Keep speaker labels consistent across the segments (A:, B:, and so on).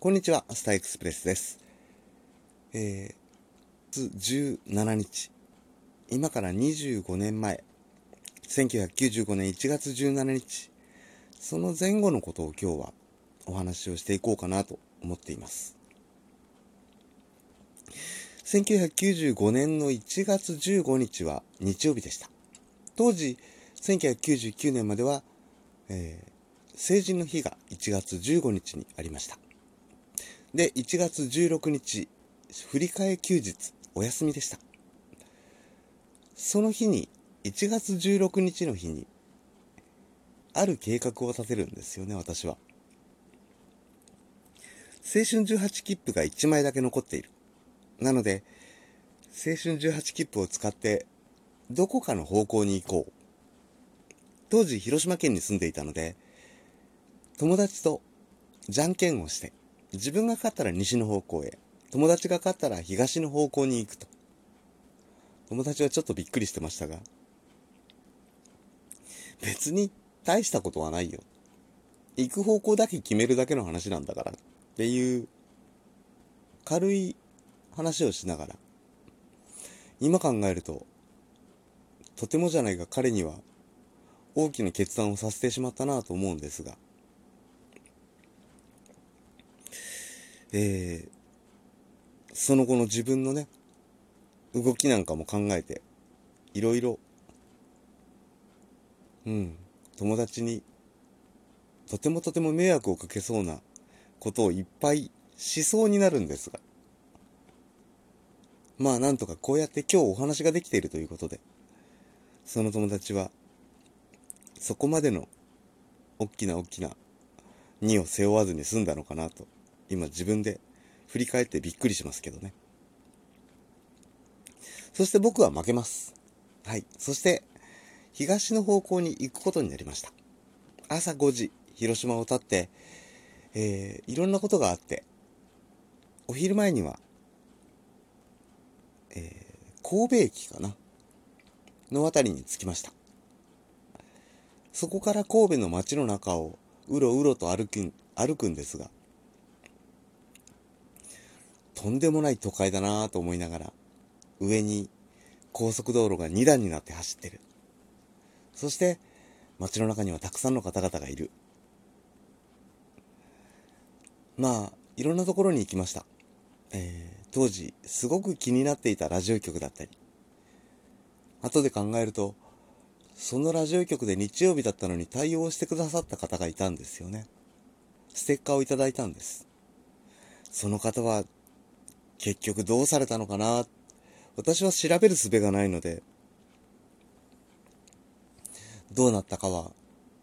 A: こんにちは、スターエクスプレスです。えー、17日、今から25年前、1995年1月17日、その前後のことを今日はお話をしていこうかなと思っています。1995年の1月15日は日曜日でした。当時、1999年までは、えー、成人の日が1月15日にありました。で、1月16日、振り替え休日、お休みでした。その日に、1月16日の日に、ある計画を立てるんですよね、私は。青春18切符が1枚だけ残っている。なので、青春18切符を使って、どこかの方向に行こう。当時、広島県に住んでいたので、友達とじゃんけんをして、自分が勝ったら西の方向へ、友達が勝ったら東の方向に行くと。友達はちょっとびっくりしてましたが、別に大したことはないよ。行く方向だけ決めるだけの話なんだからっていう軽い話をしながら、今考えると、とてもじゃないが彼には大きな決断をさせてしまったなと思うんですが、えー、その後の自分のね、動きなんかも考えて、いろいろ、うん、友達に、とてもとても迷惑をかけそうなことをいっぱいしそうになるんですが、まあなんとかこうやって今日お話ができているということで、その友達は、そこまでの大きな大きな荷を背負わずに済んだのかなと今自分で振り返ってびっくりしますけどね。そして僕は負けます。はい。そして、東の方向に行くことになりました。朝5時、広島を立って、えー、いろんなことがあって、お昼前には、えー、神戸駅かな？のあたりに着きました。そこから神戸の街の中をうろうろと歩く歩くんですが、とんでもない都会だなぁと思いながら、上に高速道路が2段になって走ってる。そして、街の中にはたくさんの方々がいる。まあ、いろんなところに行きました。えー、当時、すごく気になっていたラジオ局だったり、後で考えると、そのラジオ局で日曜日だったのに対応してくださった方がいたんですよね。ステッカーをいただいたんです。その方は結局どうされたのかな私は調べる術がないので、どうなったかは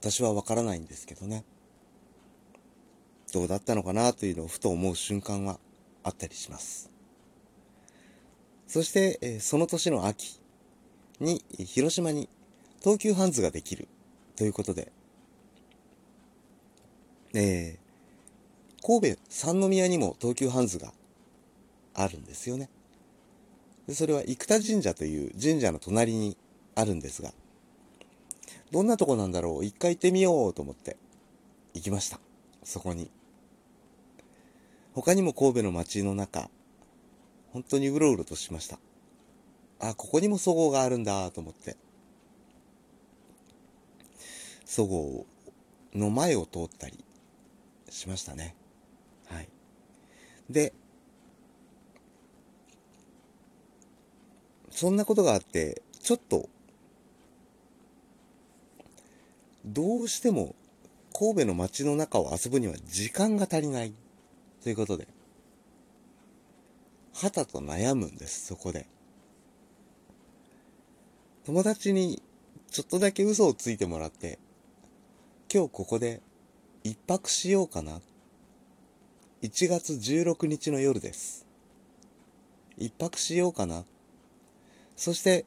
A: 私はわからないんですけどね。どうだったのかなというのをふと思う瞬間はあったりします。そして、え、その年の秋に広島に東急ハンズができるということで、えー、神戸三宮にも東急ハンズがあるんですよね。でそれは生田神社という神社の隣にあるんですが、どんなとこなんだろう？一回行ってみようと思って行きました。そこに。他にも神戸の街の中、本当にうろうろとしました。あ、ここにもそごうがあるんだと思って。そごうの前を通ったりしましたね。はい。で、そんなことがあって、ちょっと、どうしても神戸の街の中を遊ぶには時間が足りないということで、はたと悩むんです、そこで。友達にちょっとだけ嘘をついてもらって、今日ここで一泊しようかな。1月16日の夜です。一泊しようかな。そして、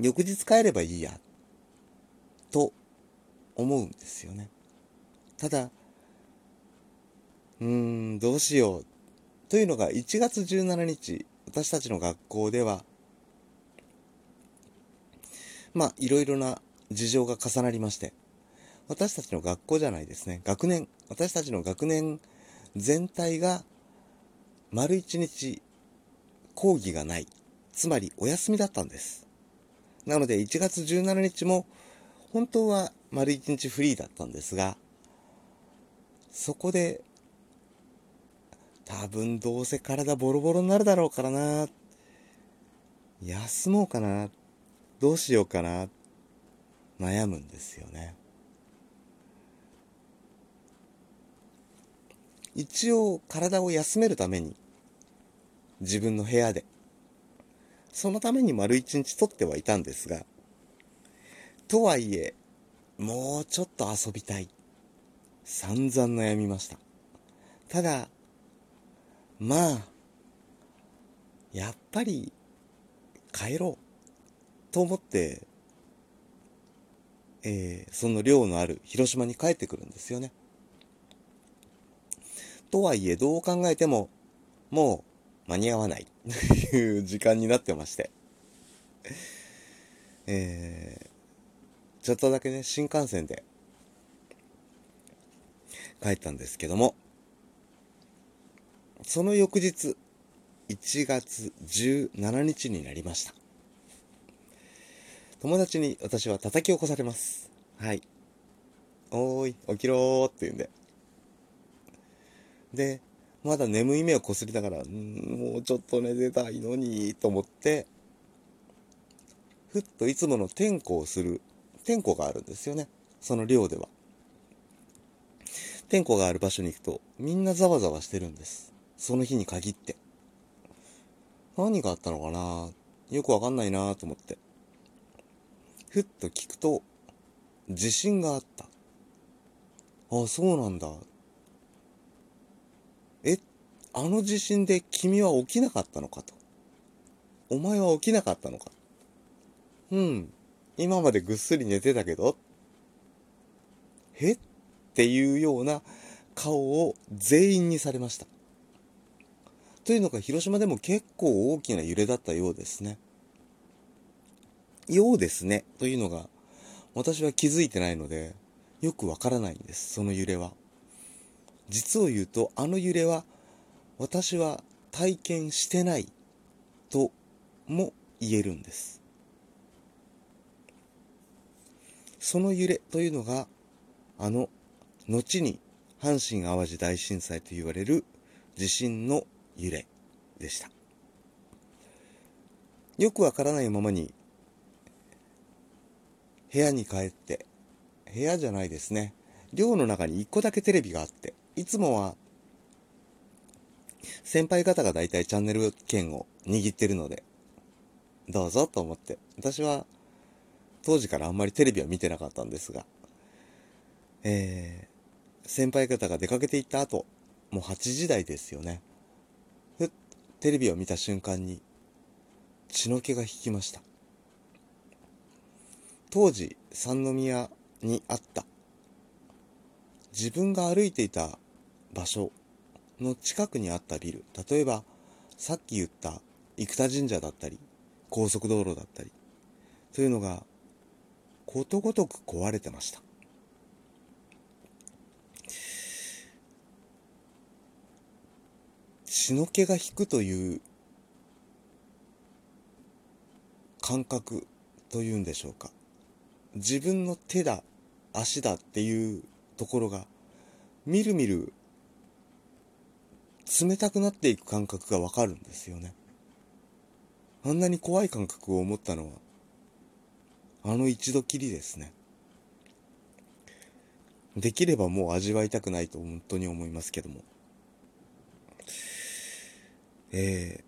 A: 翌日帰ればいいや、と思うんですよね。ただ、うーん、どうしよう。というのが1月17日、私たちの学校では、まあ、いろいろな事情が重なりまして、私たちの学校じゃないですね。学年。私たちの学年全体が丸一日講義がない。つまりお休みだったんです。なので1月17日も本当は丸一日フリーだったんですが、そこで多分どうせ体ボロボロになるだろうからな。休もうかな。どうしようかな。悩むんですよね。一応体を休めるために自分の部屋でそのために丸一日取ってはいたんですがとはいえもうちょっと遊びたい。散々悩みました。ただまあやっぱり帰ろう。と思ってえー、その寮のある広島に帰ってくるんですよね。とはいえ、どう考えても、もう間に合わないと いう時間になってまして。えー、ちょっとだけね、新幹線で帰ったんですけども、その翌日、1月17日になりました。友達に私は叩き起こされます。はい。おーい、起きろーって言うんで。で、まだ眠い目をこすりながら、もうちょっと寝てたいのに、と思って、ふっといつもの点呼をする、点呼があるんですよね。その寮では。点呼がある場所に行くと、みんなざわざわしてるんです。その日に限って。何があったのかな？よくわかんないなと思って。ふっと聞くと、地震があった。あ、そうなんだ。あの地震で君は起きなかったのかと。お前は起きなかったのか。うん。今までぐっすり寝てたけど。えっていうような顔を全員にされました。というのが広島でも結構大きな揺れだったようですね。ようですね、というのが、私は気づいてないので、よくわからないんです、その揺れは。実を言うと、あの揺れは、私は体験してない、とも言えるんです。その揺れというのが、あの、後に阪神淡路大震災と言われる地震の揺れでした。よくわからないままに部屋に帰って、部屋じゃないですね。寮の中に一個だけテレビがあって、いつもは、先輩方が大体チャンネル権を握ってるので、どうぞと思って、私は当時からあんまりテレビは見てなかったんですが、えー、先輩方が出かけていった後、もう8時台ですよね。ふっ、テレビを見た瞬間に、血の気が引きました。当時三宮にあった自分が歩いていた場所の近くにあったビル例えばさっき言った生田神社だったり高速道路だったりというのがことごとく壊れてました。血の気が引くという感覚というんでしょうか。自分の手だ、足だっていうところが、みるみる冷たくなっていく感覚がわかるんですよね。あんなに怖い感覚を持ったのは、あの一度きりですね。できればもう味わいたくないと本当に思いますけども。え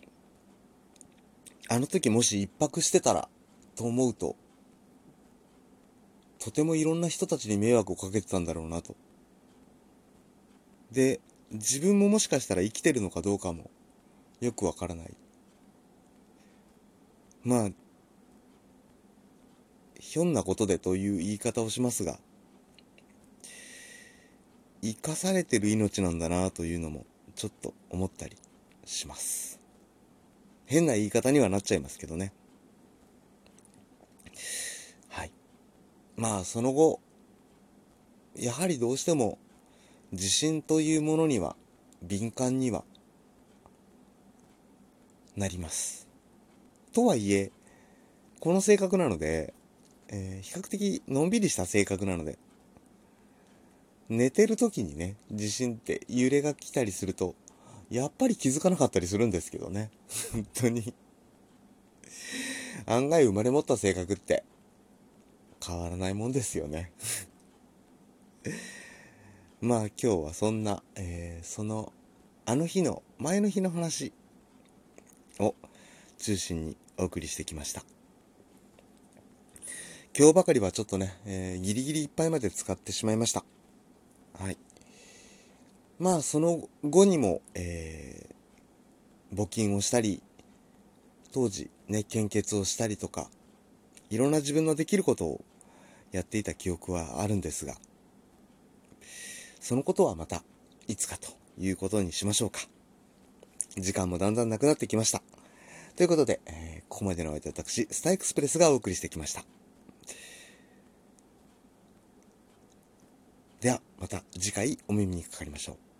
A: ー、あの時もし一泊してたらと思うと、とてもいろんな人たちに迷惑をかけてたんだろうなと。で、自分ももしかしたら生きてるのかどうかもよくわからない。まあ、ひょんなことでという言い方をしますが、生かされてる命なんだなというのもちょっと思ったりします。変な言い方にはなっちゃいますけどねはい。まあその後、やはりどうしても地震というものには敏感にはなります。とはいえ、この性格なので、えー、比較的のんびりした性格なので、寝てる時にね、地震って揺れが来たりすると、やっぱり気づかなかったりするんですけどね。本当に案外生まれ持った性格って変わらないもんですよねまあ今日はそんな、えー、そのあの日の前の日の話を中心にお送りしてきました。今日ばかりはちょっとね、えー、ギリギリいっぱいまで使ってしまいました。はい。まあその後にも、えー、募金をしたり当時ね献血をしたりとかいろんな自分のできることをやっていた記憶はあるんですが、そのことはまたいつかということにしましょうか。時間もだんだんなくなってきました。ということで、えー、ここまでのお相手私、スターエクスプレスがお送りしてきました。では、また次回お耳にかかりましょう。